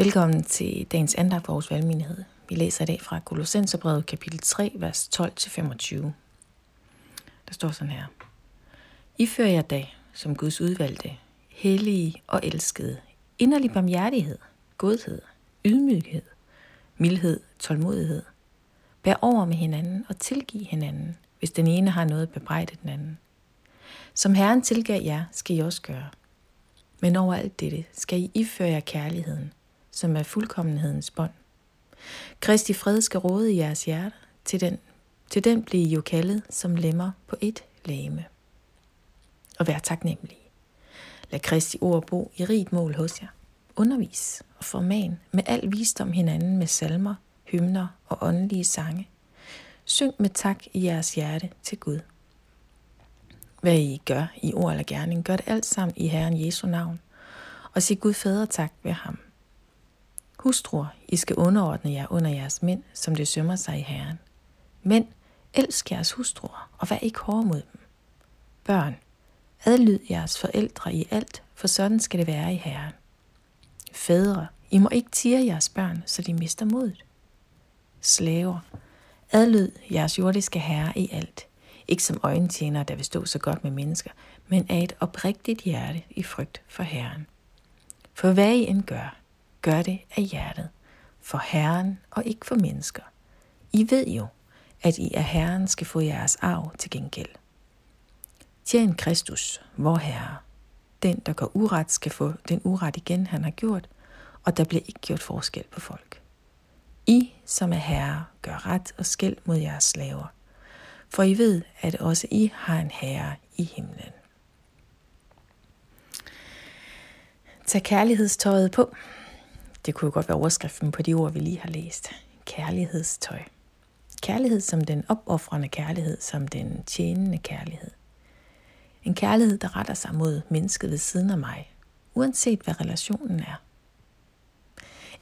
Velkommen til dagens andagt for vores valgmenighed. Vi læser i dag fra Kolossenserbrevet kapitel 3, vers 12-25. Der står sådan her. I fører jer dag, som Guds udvalgte, hellige og elskede, inderlig barmhjertighed, godhed, ydmyghed, mildhed, tålmodighed. Bær over med hinanden og tilgiv hinanden, hvis den ene har noget at bebrejde den anden. Som Herren tilgav jer, skal I også gøre. Men over alt dette skal I iføre jer kærligheden, som er fuldkommenhedens bånd. Kristi fred skal råde i jeres hjerte, til den, til den bliver I jo kaldet som lemmer på et læme. Og vær taknemmelig. Lad Kristi ord bo i rigt mål hos jer. Undervis og forman med al visdom hinanden med salmer, hymner og åndelige sange. Syng med tak i jeres hjerte til Gud. Hvad I gør i ord eller gerning, gør det alt sammen i Herren Jesu navn, og sig Gud fader tak ved ham. Hustruer, I skal underordne jer under jeres mænd, som det sømmer sig i Herren. Mænd, elsk jeres hustruer, og vær ikke hårde mod dem. Børn, adlyd jeres forældre i alt, for sådan skal det være i Herren. Fædre, I må ikke tire jeres børn, så de mister modet. Slaver, adlyd jeres jordiske herre i alt. Ikke som øjentjenere, der vil stå så godt med mennesker, men af et oprigtigt hjerte i frygt for Herren. For hvad I end gør, gør det af hjertet, for Herren og ikke for mennesker. I ved jo, at I af Herren skal få jeres arv til gengæld. Tjen Kristus, vor Herre. Den, der går uret, skal få den uret igen, han har gjort, og der bliver ikke gjort forskel på folk. I, som er herre, gør ret og skæld mod jeres slaver, for I ved, at også I har en herre i himlen. Tag kærlighedstøjet på. Det kunne jo godt være overskriften på de ord, vi lige har læst. Kærlighedstøj. Kærlighed som den opoffrende kærlighed, som den tjenende kærlighed. En kærlighed, der retter sig mod mennesket ved siden af mig, uanset hvad relationen er.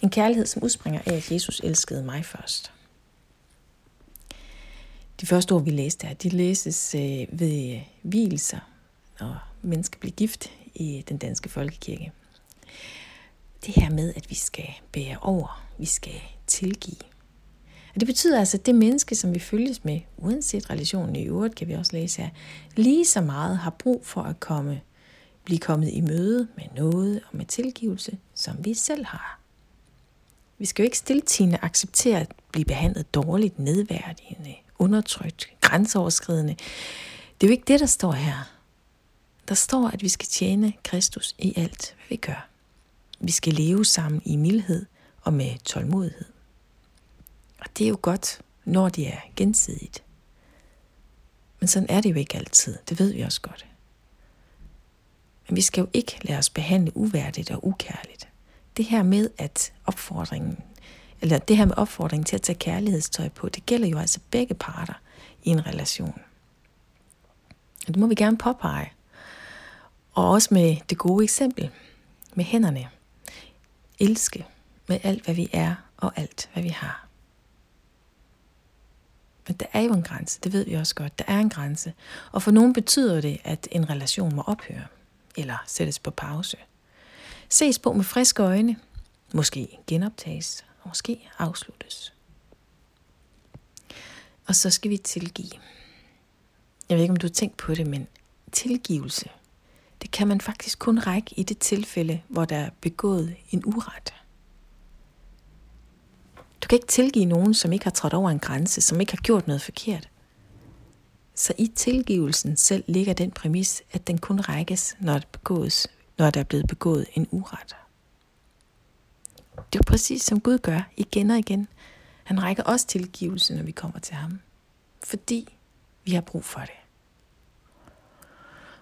En kærlighed, som udspringer af, at Jesus elskede mig først. De første ord, vi læste her, de læses øh, ved hvilelser, når mennesker bliver gift i den danske folkekirke det her med, at vi skal bære over, vi skal tilgive. Og det betyder altså, at det menneske, som vi følges med, uanset relationen i øvrigt, kan vi også læse her, lige så meget har brug for at komme, blive kommet i møde med noget og med tilgivelse, som vi selv har. Vi skal jo ikke stiltigende acceptere at blive behandlet dårligt, nedværdigende, undertrykt, grænseoverskridende. Det er jo ikke det, der står her. Der står, at vi skal tjene Kristus i alt, hvad vi gør. Vi skal leve sammen i mildhed og med tålmodighed. Og det er jo godt, når det er gensidigt. Men sådan er det jo ikke altid. Det ved vi også godt. Men vi skal jo ikke lade os behandle uværdigt og ukærligt. Det her med at opfordringen, eller det her med opfordringen til at tage kærlighedstøj på, det gælder jo altså begge parter i en relation. Og det må vi gerne påpege. Og også med det gode eksempel, med hænderne elske med alt, hvad vi er og alt, hvad vi har. Men der er jo en grænse, det ved vi også godt. Der er en grænse. Og for nogen betyder det, at en relation må ophøre, eller sættes på pause. Ses på med friske øjne, måske genoptages, og måske afsluttes. Og så skal vi tilgive. Jeg ved ikke, om du har tænkt på det, men tilgivelse det kan man faktisk kun række i det tilfælde, hvor der er begået en uret. Du kan ikke tilgive nogen, som ikke har trådt over en grænse, som ikke har gjort noget forkert. Så i tilgivelsen selv ligger den præmis, at den kun rækkes, når, det begås, når der er blevet begået en uret. Det er præcis som Gud gør igen og igen. Han rækker også tilgivelse, når vi kommer til ham. Fordi vi har brug for det.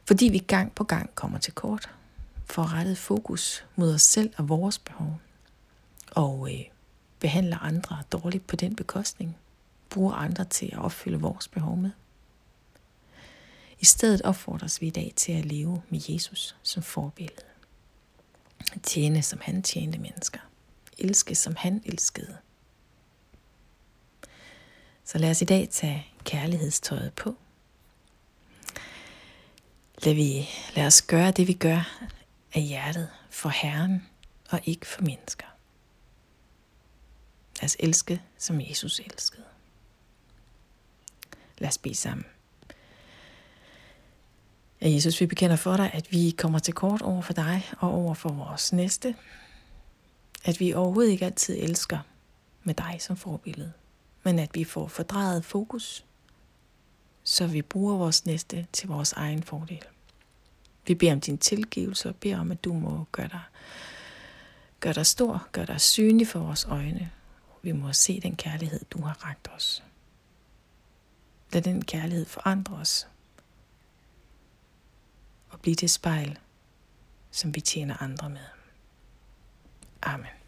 Fordi vi gang på gang kommer til kort, får rettet fokus mod os selv og vores behov, og øh, behandler andre dårligt på den bekostning, bruger andre til at opfylde vores behov med. I stedet opfordres vi i dag til at leve med Jesus som forbillede. Tjene som han tjente mennesker. Elske som han elskede. Så lad os i dag tage kærlighedstøjet på Lad, vi, lad os gøre det, vi gør af hjertet for Herren og ikke for mennesker. Lad os elske, som Jesus elskede. Lad os bede sammen. Ja, Jesus, vi bekender for dig, at vi kommer til kort over for dig og over for vores næste. At vi overhovedet ikke altid elsker med dig som forbillede, men at vi får fordrejet fokus, så vi bruger vores næste til vores egen fordel. Vi beder om din tilgivelse og beder om, at du må gøre dig, gør dig stor, gøre dig synlig for vores øjne. Vi må se den kærlighed, du har ragt os. Lad den kærlighed forandre os og blive det spejl, som vi tjener andre med. Amen.